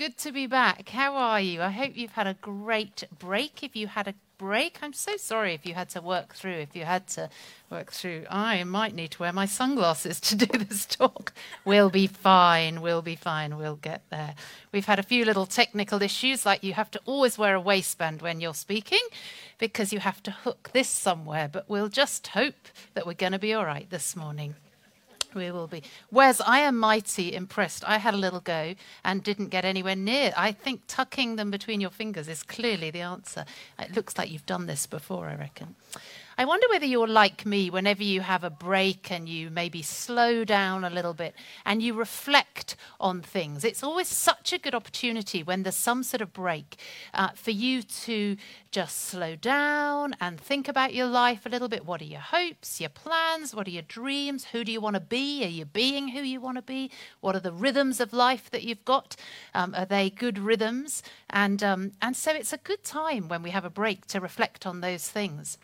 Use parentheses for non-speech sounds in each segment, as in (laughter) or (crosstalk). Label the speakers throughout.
Speaker 1: good to be back. How are you? I hope you've had a great break. If you had a break, I'm so sorry if you had to work through. If you had to work through, I might need to wear my sunglasses to do (laughs) this talk. We'll be fine. We'll be fine. We'll get there. We've had a few little technical issues, like you have to always wear a waistband when you're speaking because you have to hook this somewhere. But we'll just hope that we're going to be all right this morning. We will be. Wes, I am mighty impressed. I had a little go and didn't get anywhere near. I think tucking them between your fingers is clearly the answer. It looks like you've done this before, I reckon. I wonder whether you're like me whenever you have a break and you maybe slow down a little bit and you reflect on things. It's always such a good opportunity when there's some sort of break uh, for you to just slow down and think about your life a little bit. What are your hopes, your plans? What are your dreams? Who do you want to be? Are you being who you want to be? What are the rhythms of life that you've got? Um, are they good rhythms? And, um, and so it's a good time when we have a break to reflect on those things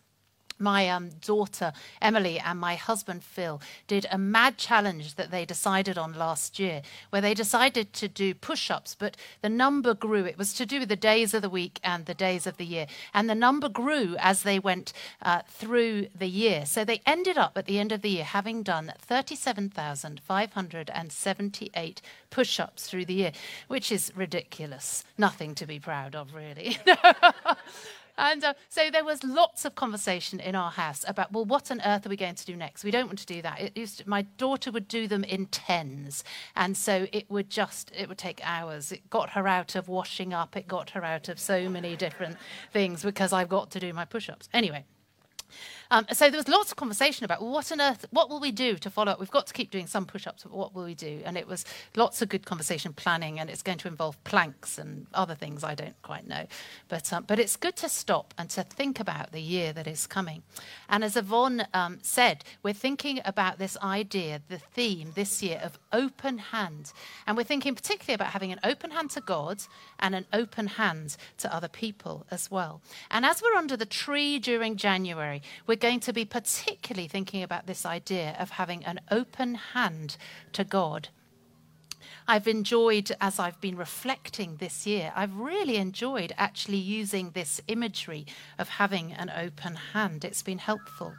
Speaker 1: my um, daughter Emily and my husband Phil did a mad challenge that they decided on last year, where they decided to do push ups, but the number grew. It was to do with the days of the week and the days of the year. And the number grew as they went uh, through the year. So they ended up at the end of the year having done 37,578 push ups through the year, which is ridiculous. Nothing to be proud of, really. (laughs) And uh, so there was lots of conversation in our house about, well, what on earth are we going to do next? We don't want to do that. It used to, my daughter would do them in tens, and so it would just it would take hours. It got her out of washing up. It got her out of so many different things because I've got to do my push-ups. Anyway. Um, so there was lots of conversation about what on earth, what will we do to follow up? We've got to keep doing some push-ups, but what will we do? And it was lots of good conversation planning, and it's going to involve planks and other things I don't quite know. But um, but it's good to stop and to think about the year that is coming. And as Yvonne um, said, we're thinking about this idea, the theme this year of open hand, and we're thinking particularly about having an open hand to God and an open hand to other people as well. And as we're under the tree during January, we're we're going to be particularly thinking about this idea of having an open hand to God. I've enjoyed, as I've been reflecting this year, I've really enjoyed actually using this imagery of having an open hand. It's been helpful.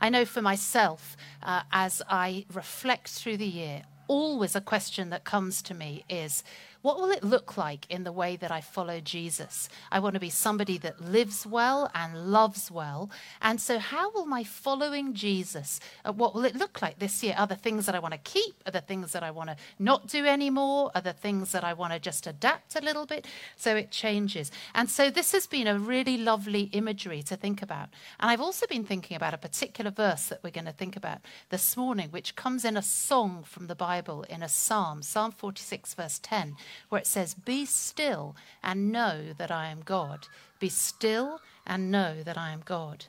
Speaker 1: I know for myself, uh, as I reflect through the year, always a question that comes to me is what will it look like in the way that I follow Jesus? I want to be somebody that lives well and loves well. And so, how will my following Jesus, uh, what will it look like this year? Are the things that I want to keep? Are the things that I want to not do anymore? Are the things that I want to just adapt a little bit? So it changes. And so, this has been a really lovely imagery to think about. And I've also been thinking about a particular verse that we're going to think about this morning, which comes in a song from the Bible in a psalm, Psalm 46, verse 10 where it says, Be still and know that I am God. Be still and know that I am God.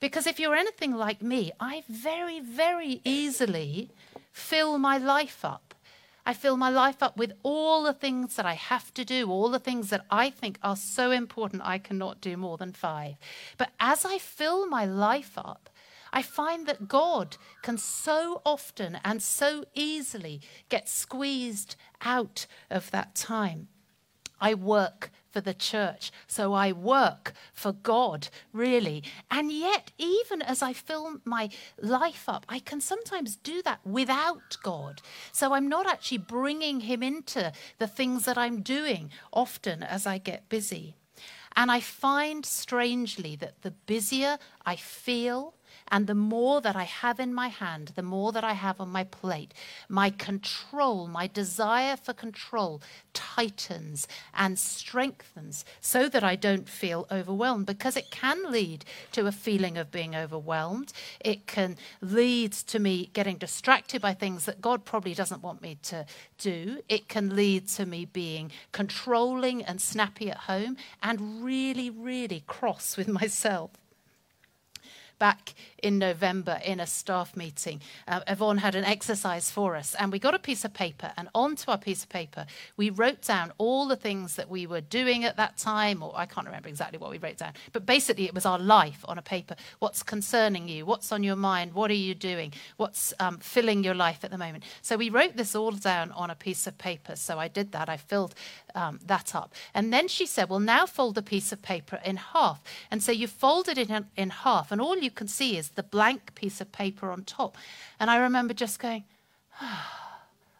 Speaker 1: Because if you're anything like me, I very, very easily fill my life up. I fill my life up with all the things that I have to do, all the things that I think are so important I cannot do more than five. But as I fill my life up, I find that God can so often and so easily get squeezed out of that time. I work for the church, so I work for God, really. And yet, even as I fill my life up, I can sometimes do that without God. So I'm not actually bringing Him into the things that I'm doing often as I get busy. And I find strangely that the busier I feel, and the more that I have in my hand, the more that I have on my plate, my control, my desire for control tightens and strengthens so that I don't feel overwhelmed because it can lead to a feeling of being overwhelmed. It can lead to me getting distracted by things that God probably doesn't want me to do. It can lead to me being controlling and snappy at home and really, really cross with (laughs) myself. Back in November in a staff meeting. Uh, Yvonne had an exercise for us, and we got a piece of paper, and onto our piece of paper, we wrote down all the things that we were doing at that time, or I can't remember exactly what we wrote down, but basically it was our life on a paper. What's concerning you? What's on your mind? What are you doing? What's um, filling your life at the moment? So we wrote this all down on a piece of paper. So I did that. I filled um, that up. And then she said, Well, now fold the piece of paper in half. And so you folded it in, in half, and all you can see is the blank piece of paper on top. And I remember just going, ah.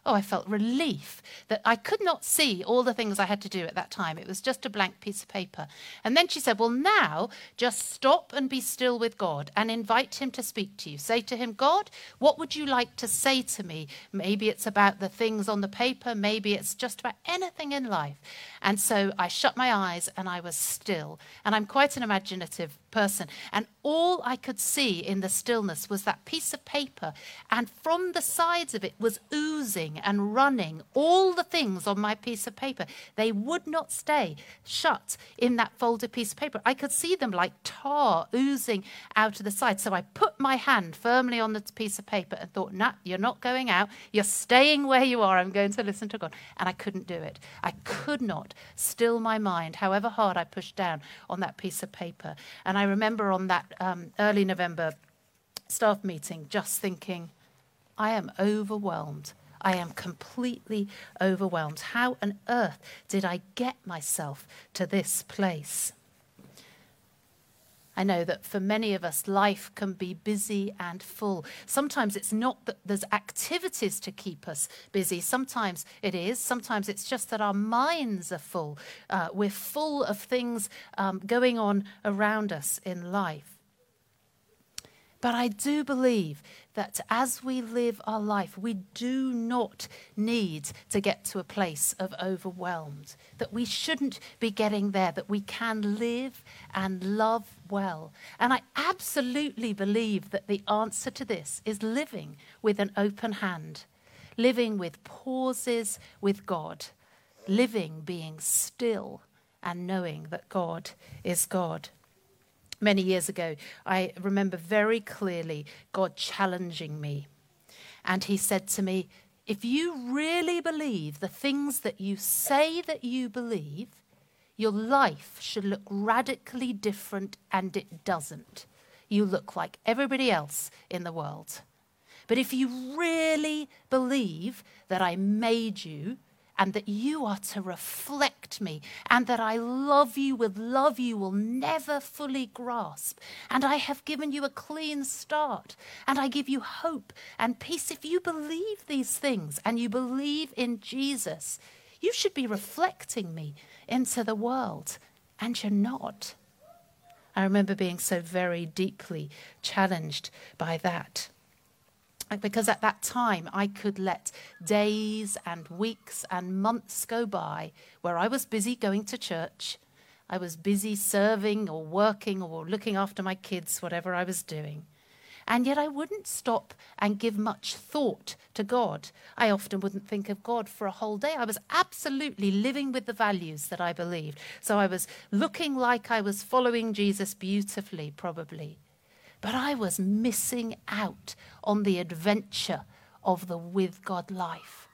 Speaker 1: Oh, I felt relief that I could not see all the things I had to do at that time. It was just a blank piece of paper. And then she said, Well, now just stop and be still with God and invite Him to speak to you. Say to Him, God, what would you like to say to me? Maybe it's about the things on the paper, maybe it's just about anything in life. And so I shut my eyes and I was still. And I'm quite an imaginative person. And all I could see in the stillness was that piece of paper. And from the sides of it was oozing and running all the things on my piece of paper. They would not stay shut in that folded piece of paper. I could see them like tar oozing out of the side. So I put my hand firmly on the piece of paper and thought, nah, you're not going out. You're staying where you are. I'm going to listen to God. And I couldn't do it. I could not still my mind, however hard I pushed down on that piece of paper. And I remember on that um, early November staff meeting just thinking, I am overwhelmed. I am completely overwhelmed. How on earth did I get myself to this place? I know that for many of us, life can be busy and full. Sometimes it's not that there's activities to keep us busy. Sometimes it is. Sometimes it's just that our minds are full. Uh, we're full of things um, going on around us in life. But I do believe that as we live our life, we do not need to get to a place of overwhelmed, that we shouldn't be getting there, that we can live and love well. And I absolutely believe that the answer to this is living with an open hand, living with pauses with God, living being still and knowing that God is God many years ago, I remember very clearly God challenging me. And He said to me, If you really believe the things that you say that you believe, your life should look radically different, and it doesn't. You look like everybody else in the world. But if you really believe that I made you, and that you are to reflect me, and that I love you with love you will never fully grasp. And I have given you a clean start, and I give you hope and peace. If you believe these things and you believe in Jesus, you should be reflecting me into the world, and you're not. I remember being so very deeply challenged by that because at that time I could let days and weeks and months go by where I was busy going to church, I was busy serving or working or looking after my kids, whatever I was doing. And yet I wouldn't stop and give much thought to God. I often wouldn't think of God for a whole day. I was absolutely living with the values that I believed. So I was looking like I was following Jesus beautifully, probably. But I was missing out on the adventure of the with God life.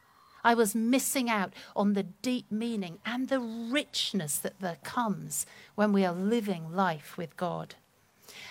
Speaker 1: I was missing out on the deep meaning and the richness that there comes when we are living life with God.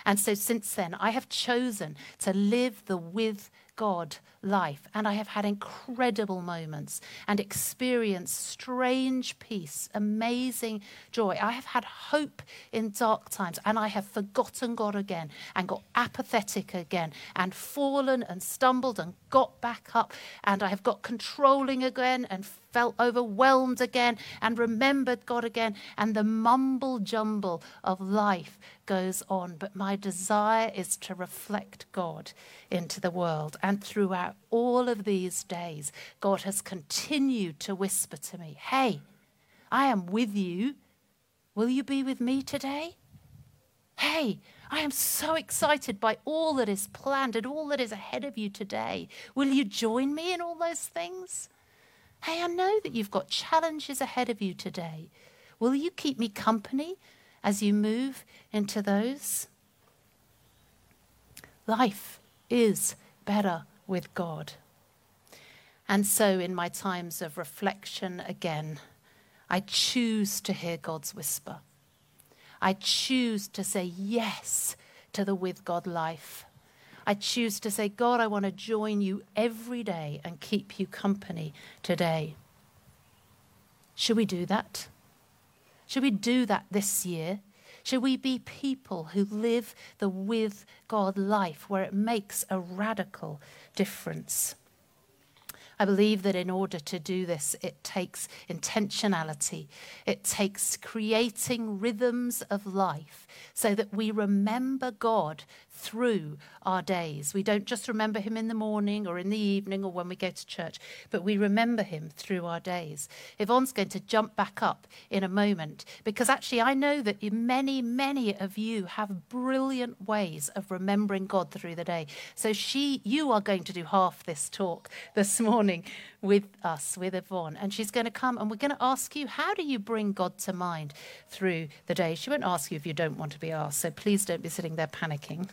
Speaker 1: And so since then, I have chosen to live the with God life. And I have had incredible moments and experienced strange peace, amazing joy. I have had hope in dark times and I have forgotten God again and got apathetic again and fallen and stumbled and got back up. And I have got controlling again and felt overwhelmed again and remembered God again. And the mumble jumble of life goes on. But my desire is to reflect God into the world. And throughout all of these days, God has continued to whisper to me, Hey, I am with you. Will you be with me today? Hey, I am so excited by all that is planned and all that is ahead of you today. Will you join me in all those things? Hey, I know that you've got challenges ahead of you today. Will you keep me company as you move into those? Life is better with God. And so, in my times of reflection again, I choose to hear God's whisper. I choose to say yes to the with God life. I choose to say, God, I want to join you every day and keep you company today. Should we do that? Should we do that this year? Should we be people who live the with God life where it makes a radical difference? I believe that in order to do this, it takes intentionality. It takes creating rhythms of life so that we remember God through our days. We don't just remember him in the morning or in the evening or when we go to church, but we remember him through our days. Yvonne's going to jump back up in a moment because actually I know that many, many of you have brilliant ways of remembering God through the day. So she, you are going to do half this talk this morning with us, with Yvonne. And she's going to come and we're going to ask you, how do you bring God to mind through the day? She won't ask you if you don't want to be asked, so please don't be sitting there panicking.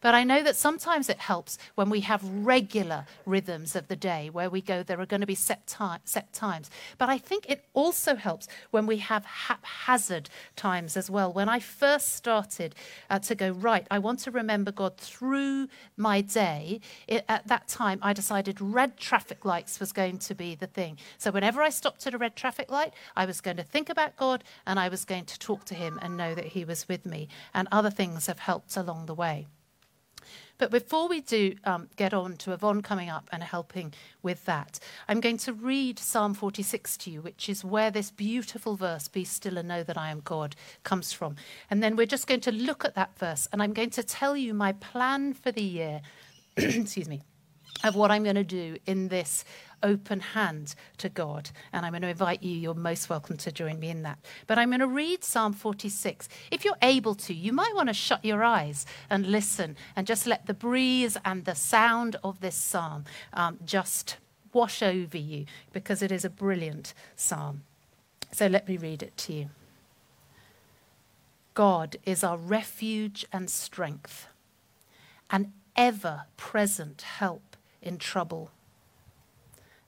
Speaker 1: But I know that sometimes it helps when we have regular rhythms of the day where we go, there are going to be set, time, set times. But I think it also helps when we have haphazard times as well. When I first started uh, to go, right, I want to remember God through my day, it, at that time I decided red traffic lights was going to be the thing. So whenever I stopped at a red traffic light, I was going to think about God and I was going to talk to Him and know that He was with me. And other things have helped along the way. But before we do um, get on to Yvonne coming up and helping with that, I'm going to read Psalm 46 to you, which is where this beautiful verse, Be still and know that I am God, comes from. And then we're just going to look at that verse, and I'm going to tell you my plan for the year. (clears throat) excuse me of what I'm going to do in this open hand to God. And I'm going to invite you, you're most welcome to join me in that. But I'm going to read Psalm 46. If you're able to, you might want to shut your eyes and listen and just let the breeze and the sound of this psalm um, just wash over you because it is a brilliant psalm. So let me read it to you. God is our refuge and strength, an ever present help in trouble.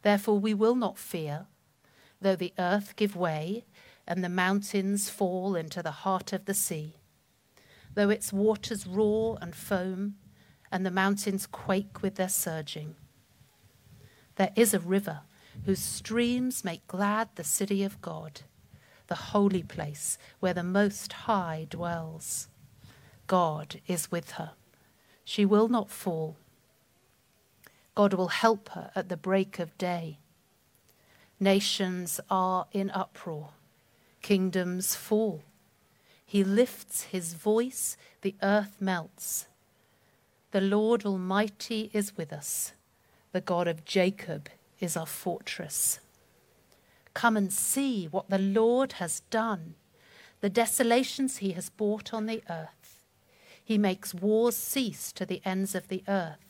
Speaker 1: Therefore, we will not fear, though the earth give way and the mountains fall into the heart of the sea, though its waters roar and foam and the mountains quake with their surging. There is a river whose streams make glad the city of God, the holy place where the Most High dwells. God is with her. She will not fall God will help her at the break of day. Nations are in uproar, kingdoms fall. He lifts his voice, the earth melts. The Lord Almighty is with us. The God of Jacob is our fortress. Come and see what the Lord has done, the desolations he has brought on the earth. He makes wars cease to the ends of the earth.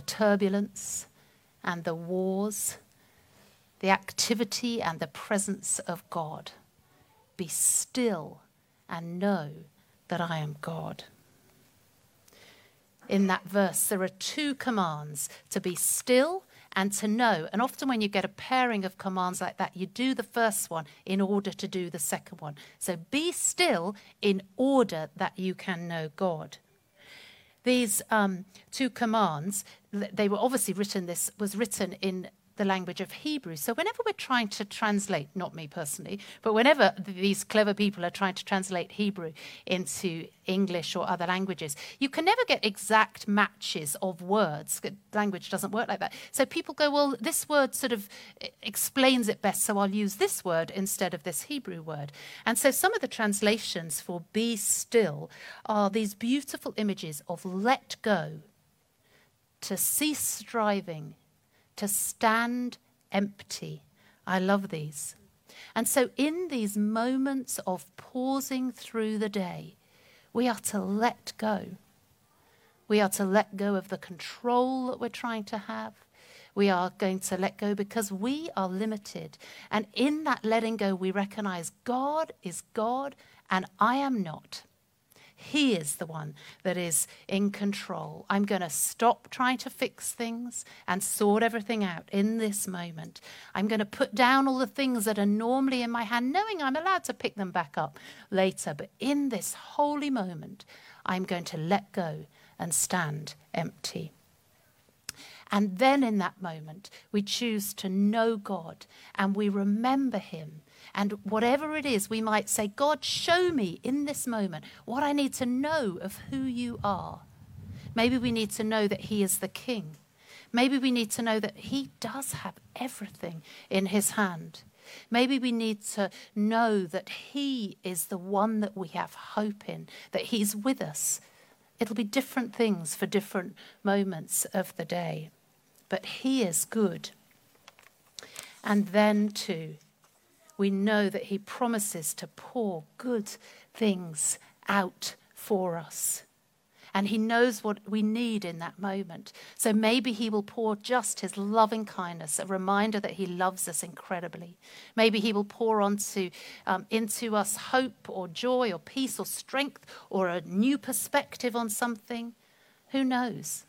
Speaker 1: the turbulence and the wars, the activity and the presence of God. Be still and know that I am God. In that verse, there are two commands to be still and to know. And often, when you get a pairing of commands like that, you do the first one in order to do the second one. So be still in order that you can know God. These um, two commands, they were obviously written, this was written in the language of Hebrew. So, whenever we're trying to translate, not me personally, but whenever these clever people are trying to translate Hebrew into English or other languages, you can never get exact matches of words. Language doesn't work like that. So, people go, well, this word sort of explains it best, so I'll use this word instead of this Hebrew word. And so, some of the translations for be still are these beautiful images of let go, to cease striving to stand empty. I love these. And so, in these moments of pausing through the day, we are to let go. We are to let go of the control that we're trying to have. We are going to let go because we are limited. And in that letting go, we recognize God is God and I am not. He is the one that is in control. I'm going to stop trying to fix things and sort everything out in this moment. I'm going to put down all the things that are normally in my hand, knowing I'm allowed to pick them back up later. But in this holy moment, I'm going to let go and stand empty. And then in that moment, we choose to know God and we remember Him and whatever it is, we might say, God, show me in this moment what I need to know of who you are. Maybe we need to know that He is the King. Maybe we need to know that He does have everything in His hand. Maybe we need to know that He is the one that we have hope in, that He's with us. It'll be different things for different moments of the day. But He is good. And then, too, we know that He promises to pour good things out for us. And He knows what we need in that moment. So maybe He will pour just His loving kindness, a reminder that He loves us incredibly. Maybe He will pour onto, um, into us hope or joy or peace or strength or a new perspective on something. Who knows?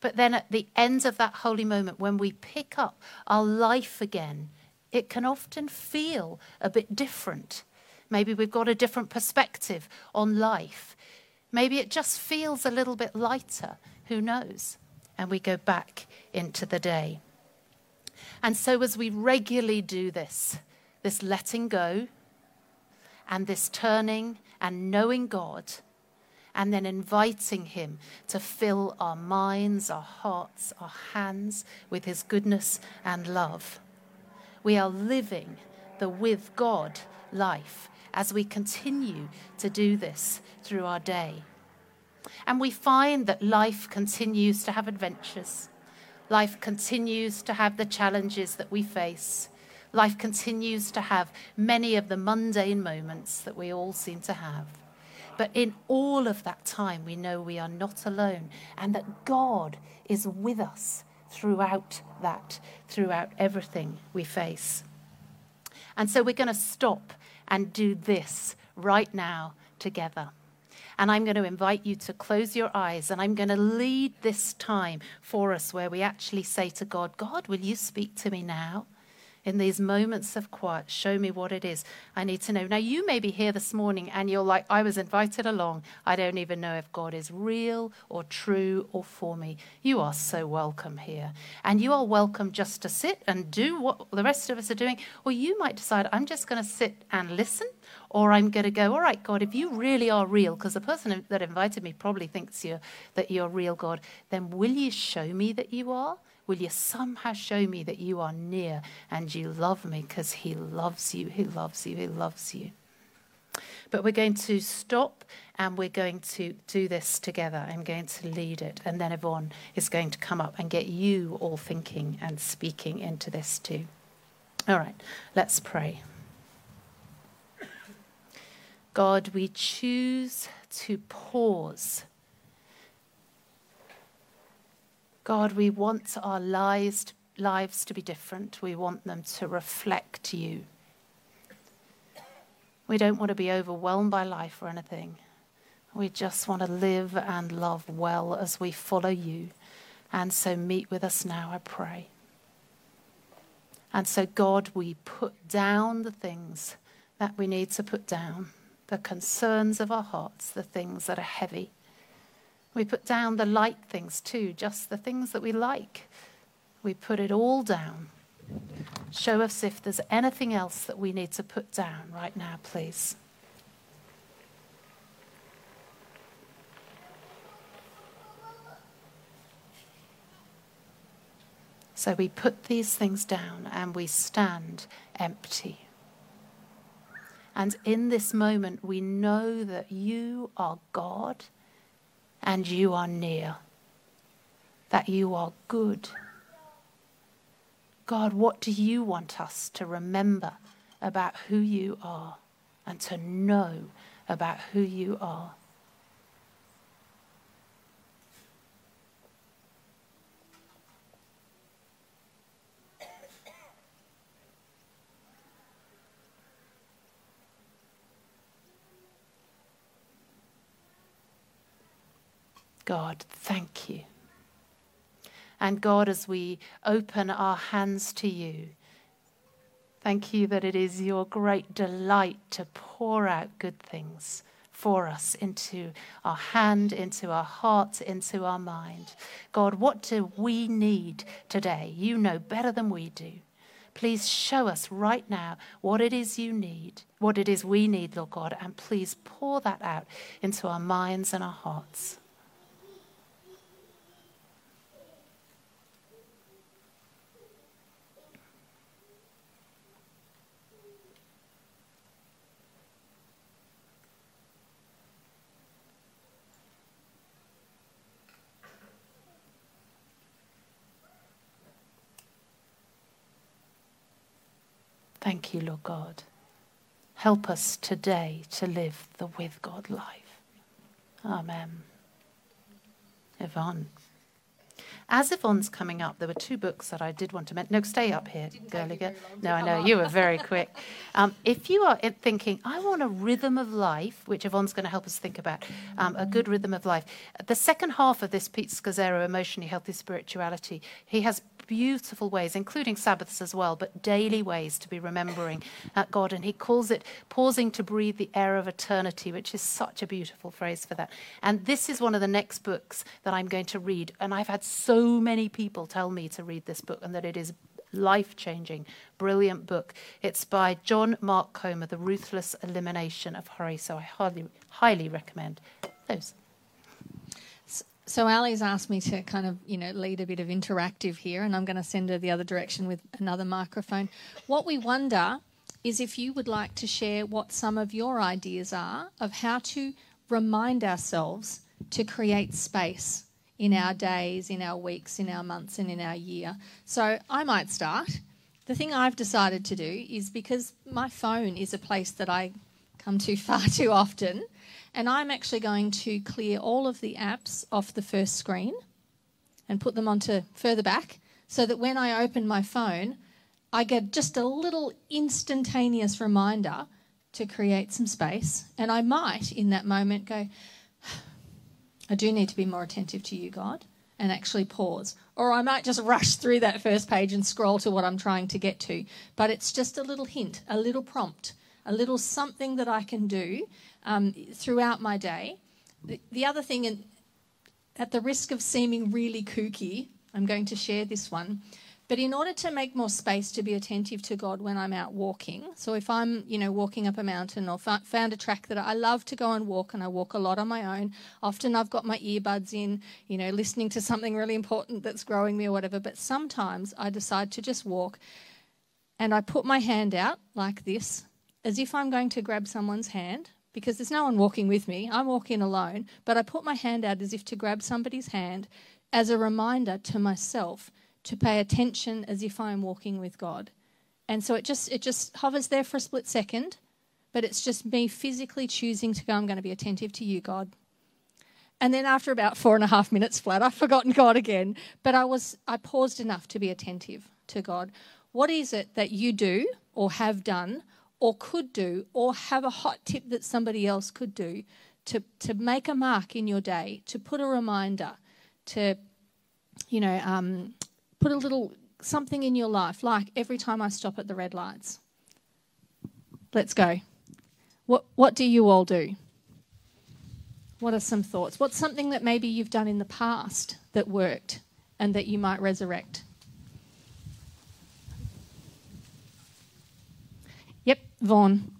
Speaker 1: But then at the end of that holy moment, when we pick up our life again, it can often feel a bit different. Maybe we've got a different perspective on life. Maybe it just feels a little bit lighter. Who knows? And we go back into the day. And so, as we regularly do this, this letting go and this turning and knowing God, and then inviting Him to fill our minds, our hearts, our hands with His goodness and love we are living the with God life as we continue to do this through our day. And we find that life continues to have adventures. Life continues to have the challenges that we face. Life continues to have many of the mundane moments that we all seem to have. But in all of that time, we know we are not alone and that God is with us throughout that, throughout everything we face. And so we're going to stop and do this right now together. And I'm going to invite you to close your eyes and I'm going to lead this time for us where we actually say to God, God, will you speak to me now? In these moments of quiet, show me what it is I need to know. Now, you may be here this morning and you're like, I was invited along. I don't even know if God is real or true or for me. You are so welcome here. And you are welcome just to sit and do what the rest of us are doing. Or you might decide, I'm just going to sit and listen. Or I'm going to go, all right, God, if you really are real, because the person that invited me probably thinks you're, that you're real, God, then will you show me that you are? Will you somehow show me that you are near and you love me because He loves you, He loves you, He loves you? But we're going to stop and we're going to do this together. I'm going to lead it. And then Yvonne is going to come up and get you all thinking and speaking into this too. All right, let's pray. God, we choose to pause God, we want our lives, lives to be different. We want them to reflect you. We don't want to be overwhelmed by life or anything. We just want to live and love well as we follow you. And so meet with us now, I pray. And so, God, we put down the things that we need to put down, the concerns of our hearts, the things that are heavy. We put down the light things too, just the things that we like. We put it all down Show us if there's anything else that we need to put down right now, please. So we put these things down and we stand empty. And in this moment, we know that you are God and you are near, that you are good. God, what do you want us to remember about who you are and to know about who you are? God, thank you. And God, as we open our hands to you, thank you that it is your great delight to pour out good things for us into our hand, into our heart, into our mind. God, what do we need today? You know better than we do. Please show us right now what it is you need, what it is we need, Lord God, and please pour that out into our minds and our hearts. Thank you, Lord God. Help us today to live the with God life. Amen. Yvonne. As Yvonne's coming up, there were two books that I did want to mention. No, stay up here, girly girl. No, I know, you were very (laughs) quick. Um, if you are thinking, I want a rhythm of life, which Yvonne's going to help us think about, um, a good rhythm of life, the second half of this Pete Scazzero, Emotionally Healthy Spirituality, he has beautiful ways, including Sabbaths as well, but daily ways to be remembering uh, God. And he calls it pausing to breathe the air of eternity, which is such a beautiful phrase for that. And this is one of the next books that I'm going to read. And I've had so many people tell me to read this book and that it is life changing, brilliant book. It's by John Mark Comer, The Ruthless Elimination of Hurry. So I highly, highly recommend those.
Speaker 2: So Ali's asked me to kind of, you know, lead a bit of interactive here, and I'm going to send her the other direction with another microphone. What we wonder is if you would like to share what some of your ideas are of how to remind ourselves to create space in our mm. days, in our weeks, in our months, and in our year. So I might start. The thing I've decided to do is because my phone is a place that I come to (laughs) far too often and I'm actually going to clear all of the apps off the first screen and put them onto further back so that when I open my phone, I get just a little instantaneous reminder to create some space. And I might, in that moment, go, I do need to be more attentive to you, God, and actually pause. Or I might just rush through that first page and scroll to what I'm trying to get to. But it's just a little hint, a little prompt, a little something that I can do um, throughout my day. The, the other thing, and at the risk of seeming really kooky, I'm going to share this one. But in order to make more space to be attentive to God when I'm out walking, so if I'm, you know, walking up a mountain or found a track that I love to go and walk, and I walk a lot on my own. Often I've got my earbuds in, you know, listening to something really important that's growing me or whatever. But sometimes I decide to just walk, and I put my hand out like this, as if I'm going to grab someone's hand, because there's no one walking with me. I'm walking alone, but I put my hand out as if to grab somebody's hand as a reminder to myself to pay attention as if I'm walking with God. And so it just it just hovers there for a split second, but it's just me physically choosing to go, I'm going to be attentive to you, God. And then after about four and a half minutes flat, I've forgotten God again. But I was I paused enough to be attentive to God. What is it that you do or have done or could do or have a hot tip that somebody else could do to, to make a mark in your day, to put a reminder, to, you know, um, put a little something in your life, like every time I stop at the red lights. Let's go. What, what do you all do? What are some thoughts? What's something that maybe you've done in the past that worked and that you might resurrect? Yep, Vaughn.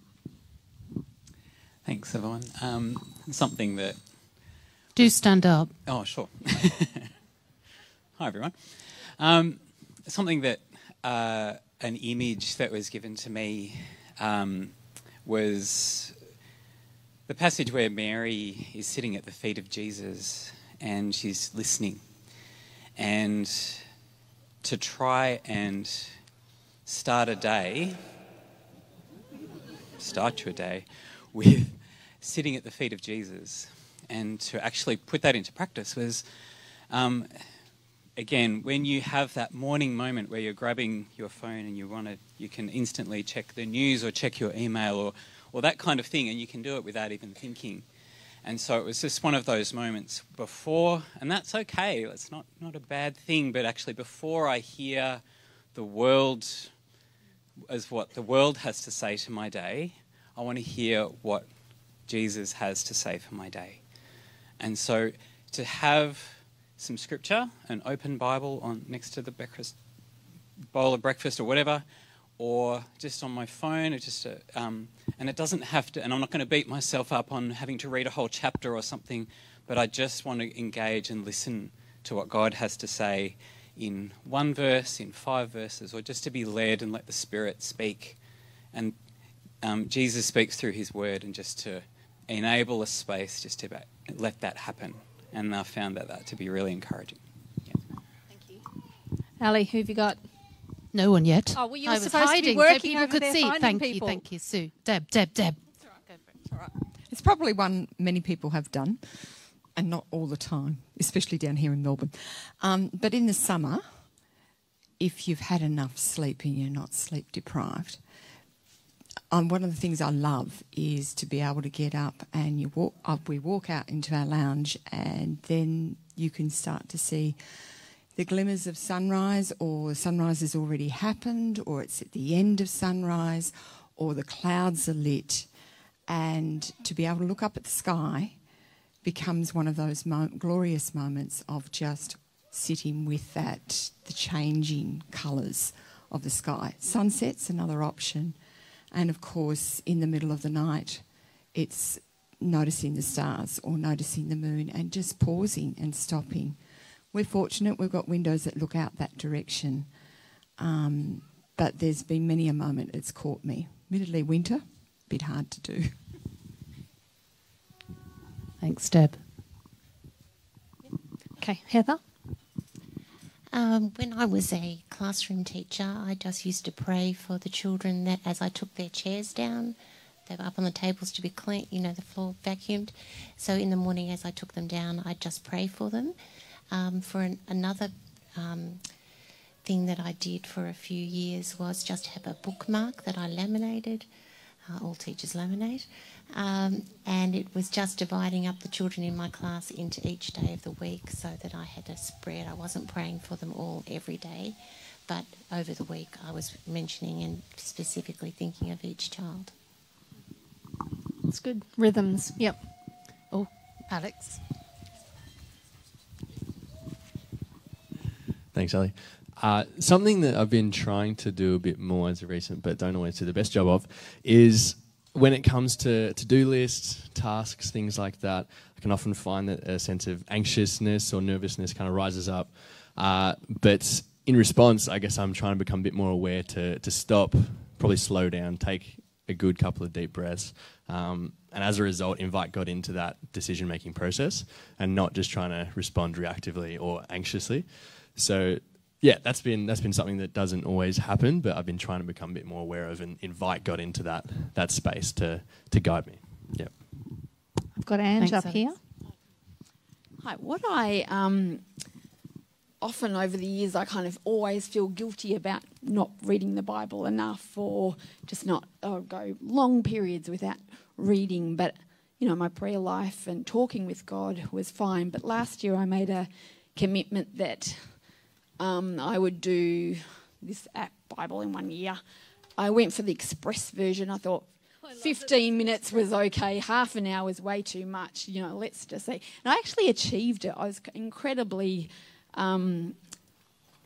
Speaker 3: Thanks, everyone. Um, something that.
Speaker 1: Do stand up.
Speaker 3: Oh, sure. (laughs) Hi, everyone. Um, something that uh, an image that was given to me um, was the passage where Mary is sitting at the feet of Jesus and she's listening. And to try and start a day, start your day with sitting at the feet of Jesus and to actually put that into practice was um, again when you have that morning moment where you're grabbing your phone and you want to you can instantly check the news or check your email or or that kind of thing and you can do it without even thinking. And so it was just one of those moments before and that's okay it's not not a bad thing but actually before i hear the world as what the world has to say to my day i want to hear what jesus has to say for my day. And so to have some scripture, an open Bible on next to the breakfast bowl of breakfast or whatever, or just on my phone, or just a, um, and it doesn't have to. And I'm not going to beat myself up on having to read a whole chapter or something, but I just want to engage and listen to what God has to say in one verse, in five verses, or just to be led and let the Spirit speak. And um, Jesus speaks through His Word, and just to enable a space just to let that happen. And I found that, that to be really encouraging.
Speaker 2: Yeah. Thank you. Ali, who have you got?
Speaker 1: No one yet.
Speaker 2: Oh, well, you
Speaker 1: I
Speaker 2: was
Speaker 1: hiding
Speaker 2: so
Speaker 1: people could see. Thank
Speaker 2: people.
Speaker 1: you, thank you, Sue. Deb, Deb, Deb.
Speaker 4: It's, it's, it's probably one many people have done, and not all the time, especially down here in Melbourne. Um, but in the summer, if you've had enough sleep and you're not sleep deprived, um, one of the things I love is to be able to get up and you walk up. We walk out into our lounge, and then you can start to see the glimmers of sunrise, or sunrise has already happened, or it's at the end of sunrise, or the clouds are lit, and to be able to look up at the sky becomes one of those mo- glorious moments of just sitting with that the changing colours of the sky. Sunset's another option and of course, in the middle of the night, it's noticing the stars or noticing the moon and just pausing and stopping. We're fortunate we've got windows that look out that direction. Um, but there's been many a moment it's caught me. Admittedly, winter, a bit hard to do.
Speaker 1: Thanks, Deb.
Speaker 2: Okay, Heather?
Speaker 5: Um, when I was a classroom teacher, I just used to pray for the children that as I took their chairs down, they were up on the tables to be clean, you know, the floor vacuumed. So in the morning, as I took them down, I'd just pray for them. Um, for an, another um, thing that I did for a few years was just have a bookmark that I laminated. Uh, all teachers laminate. Um, and it was just dividing up the children in my class into each day of the week so that I had a spread. I wasn't praying for them all every day, but over the week I was mentioning and specifically thinking of each child.
Speaker 2: That's good. Rhythms, yep.
Speaker 1: Oh, Alex.
Speaker 6: Thanks, Ali. Uh, something that I've been trying to do a bit more as of recent, but don't always do the best job of, is when it comes to to-do lists, tasks, things like that, I can often find that a sense of anxiousness or nervousness kind of rises up. Uh, but in response, I guess I'm trying to become a bit more aware to to stop, probably slow down, take a good couple of deep breaths, um, and as a result, invite God into that decision-making process, and not just trying to respond reactively or anxiously. So yeah, that's been that's been something that doesn't always happen, but I've been trying to become a bit more aware of and invite God into that that space to to guide me. Yeah.
Speaker 2: I've got Ange
Speaker 1: Thanks,
Speaker 2: up here.
Speaker 7: Hi. What I um, often over the years, I kind of always feel guilty about not reading the Bible enough, or just not I'll go long periods without reading. But you know, my prayer life and talking with God was fine. But last year, I made a commitment that um, I would do this app Bible in one year. I went for the express version. I thought 15 minutes was okay, half an hour was way too much. You know, let's just say. And I actually achieved it. I was incredibly, um,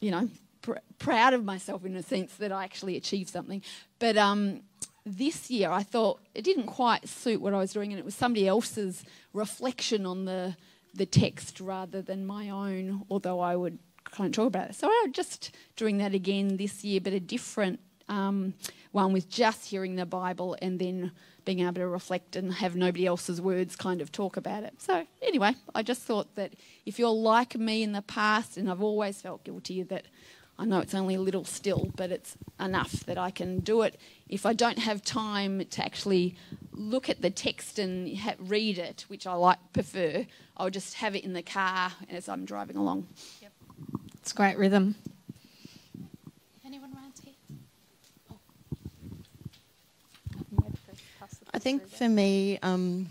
Speaker 7: you know, pr- proud of myself in a sense that I actually achieved something. But um, this year I thought it didn't quite suit what I was doing, and it was somebody else's reflection on the the text rather than my own. Although I would of talk about it, so I'm just doing that again this year, but a different um, one with just hearing the Bible and then being able to reflect and have nobody else's words kind of talk about it. So anyway, I just thought that if you're like me in the past, and I've always felt guilty that I know it's only a little still, but it's enough that I can do it. If I don't have time to actually look at the text and ha- read it, which I like prefer, I'll just have it in the car as I'm driving along.
Speaker 1: Yep.
Speaker 2: It's great rhythm.
Speaker 1: Anyone around here?
Speaker 8: I think for me, um,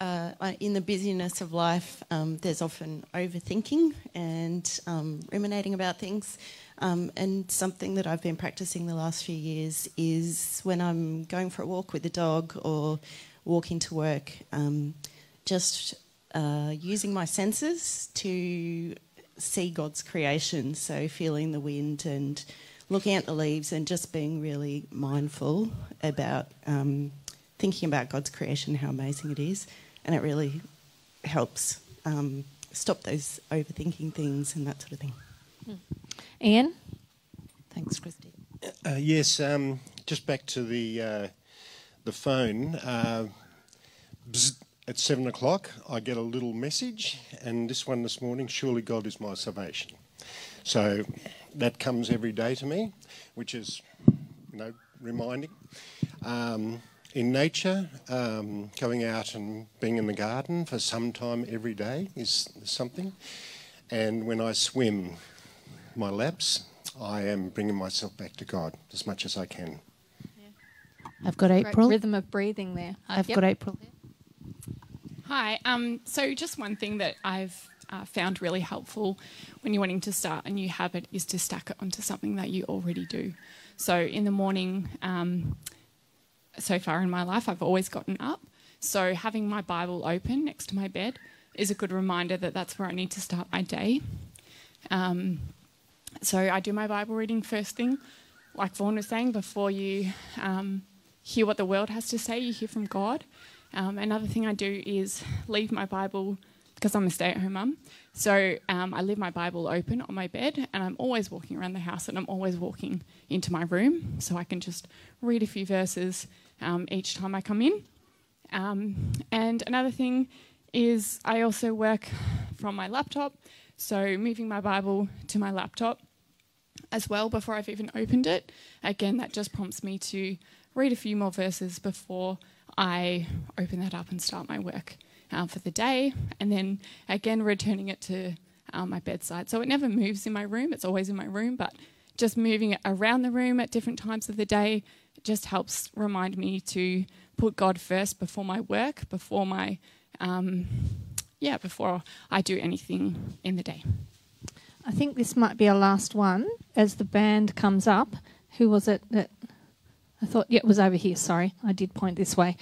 Speaker 8: uh, in the busyness of life, um, there's often overthinking and um, ruminating about things. Um, and something that I've been practicing the last few years is when I'm going for a walk with the dog or walking to work, um, just uh, using my senses to see God's creation. So feeling the wind and looking at the leaves and just being really mindful about um, thinking about God's creation, how amazing it is, and it really helps um, stop those overthinking things and that sort of thing.
Speaker 2: Ian?
Speaker 8: Thanks, Christy.
Speaker 9: Uh, yes, um, just back to the uh, the phone. Uh, bzz, at seven o'clock, I get a little message, and this one this morning: "Surely God is my salvation." So that comes every day to me, which is, you know, reminding. Um, in nature, um, going out and being in the garden for some time every day is something. And when I swim my laps, I am bringing myself back to God as much as I can.
Speaker 5: I've got
Speaker 2: Great
Speaker 5: April.
Speaker 2: rhythm of breathing there.
Speaker 5: I've
Speaker 2: Yep.
Speaker 5: got April.
Speaker 10: Hi. Um, so, just one thing that I've uh, found really helpful when you're wanting to start a new habit is to stack it onto something that you already do. So, in the morning, um, so far in my life, I've always gotten up. So, having my Bible open next to my bed is a good reminder that that's where I need to start my day. Um, so, I do my Bible reading first thing, like Vaughan was saying, before you um, hear what the world has to say, you hear from God. Um, another thing I do is leave my Bible because I'm a stay at home mum. So um, I leave my Bible open on my bed and I'm always walking around the house and I'm always walking into my room so I can just read a few verses um, each time I come in. Um, and another thing is I also work from my laptop. So moving my Bible to my laptop as well before I've even opened it. Again, that just prompts me to read a few more verses before I open that up and start my work uh, for the day. And then again, returning it to uh, my bedside. So it never moves in my room, it's always in my room, but just moving it around the room at different times of the day just helps remind me to put God first before my work, before my, um, yeah, before I do anything in the day.
Speaker 2: I think this might be our last one as the band comes up. Who was it that I thought? Yeah, it was over here. Sorry, I did point this way.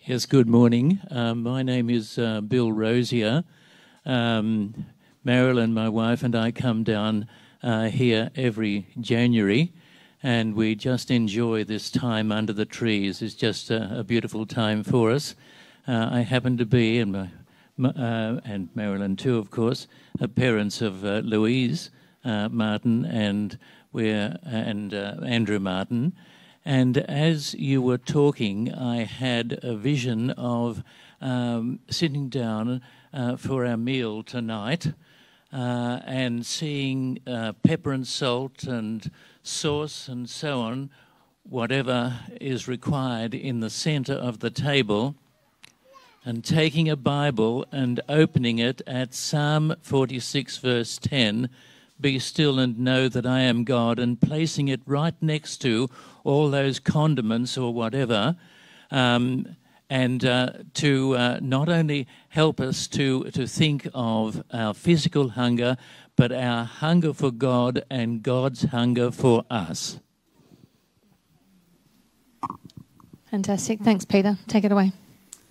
Speaker 11: Yes, good morning. Um, my name is uh, Bill Rosier. Um, Marilyn, my wife, and I come down uh, here every January, and we just enjoy this time under the trees. It's just a, a beautiful time for us. Uh, I happen to be, and, my, uh, and Marilyn too, of course, parents of uh, Louise Martin and we're and uh, Andrew Martin. And as you were talking, I had a vision of um, sitting down uh, for our meal tonight uh, and seeing uh, pepper and salt and sauce and so on, whatever is required in the center of the table, and taking a Bible and opening it at Psalm 46, verse 10 be still and know that I am God, and placing it right next to all those condiments or whatever, um, and uh, to uh, not only help us to, to think of our physical hunger, but our hunger for God and God's hunger for us.
Speaker 2: Fantastic. Thanks, Peter. Take it away.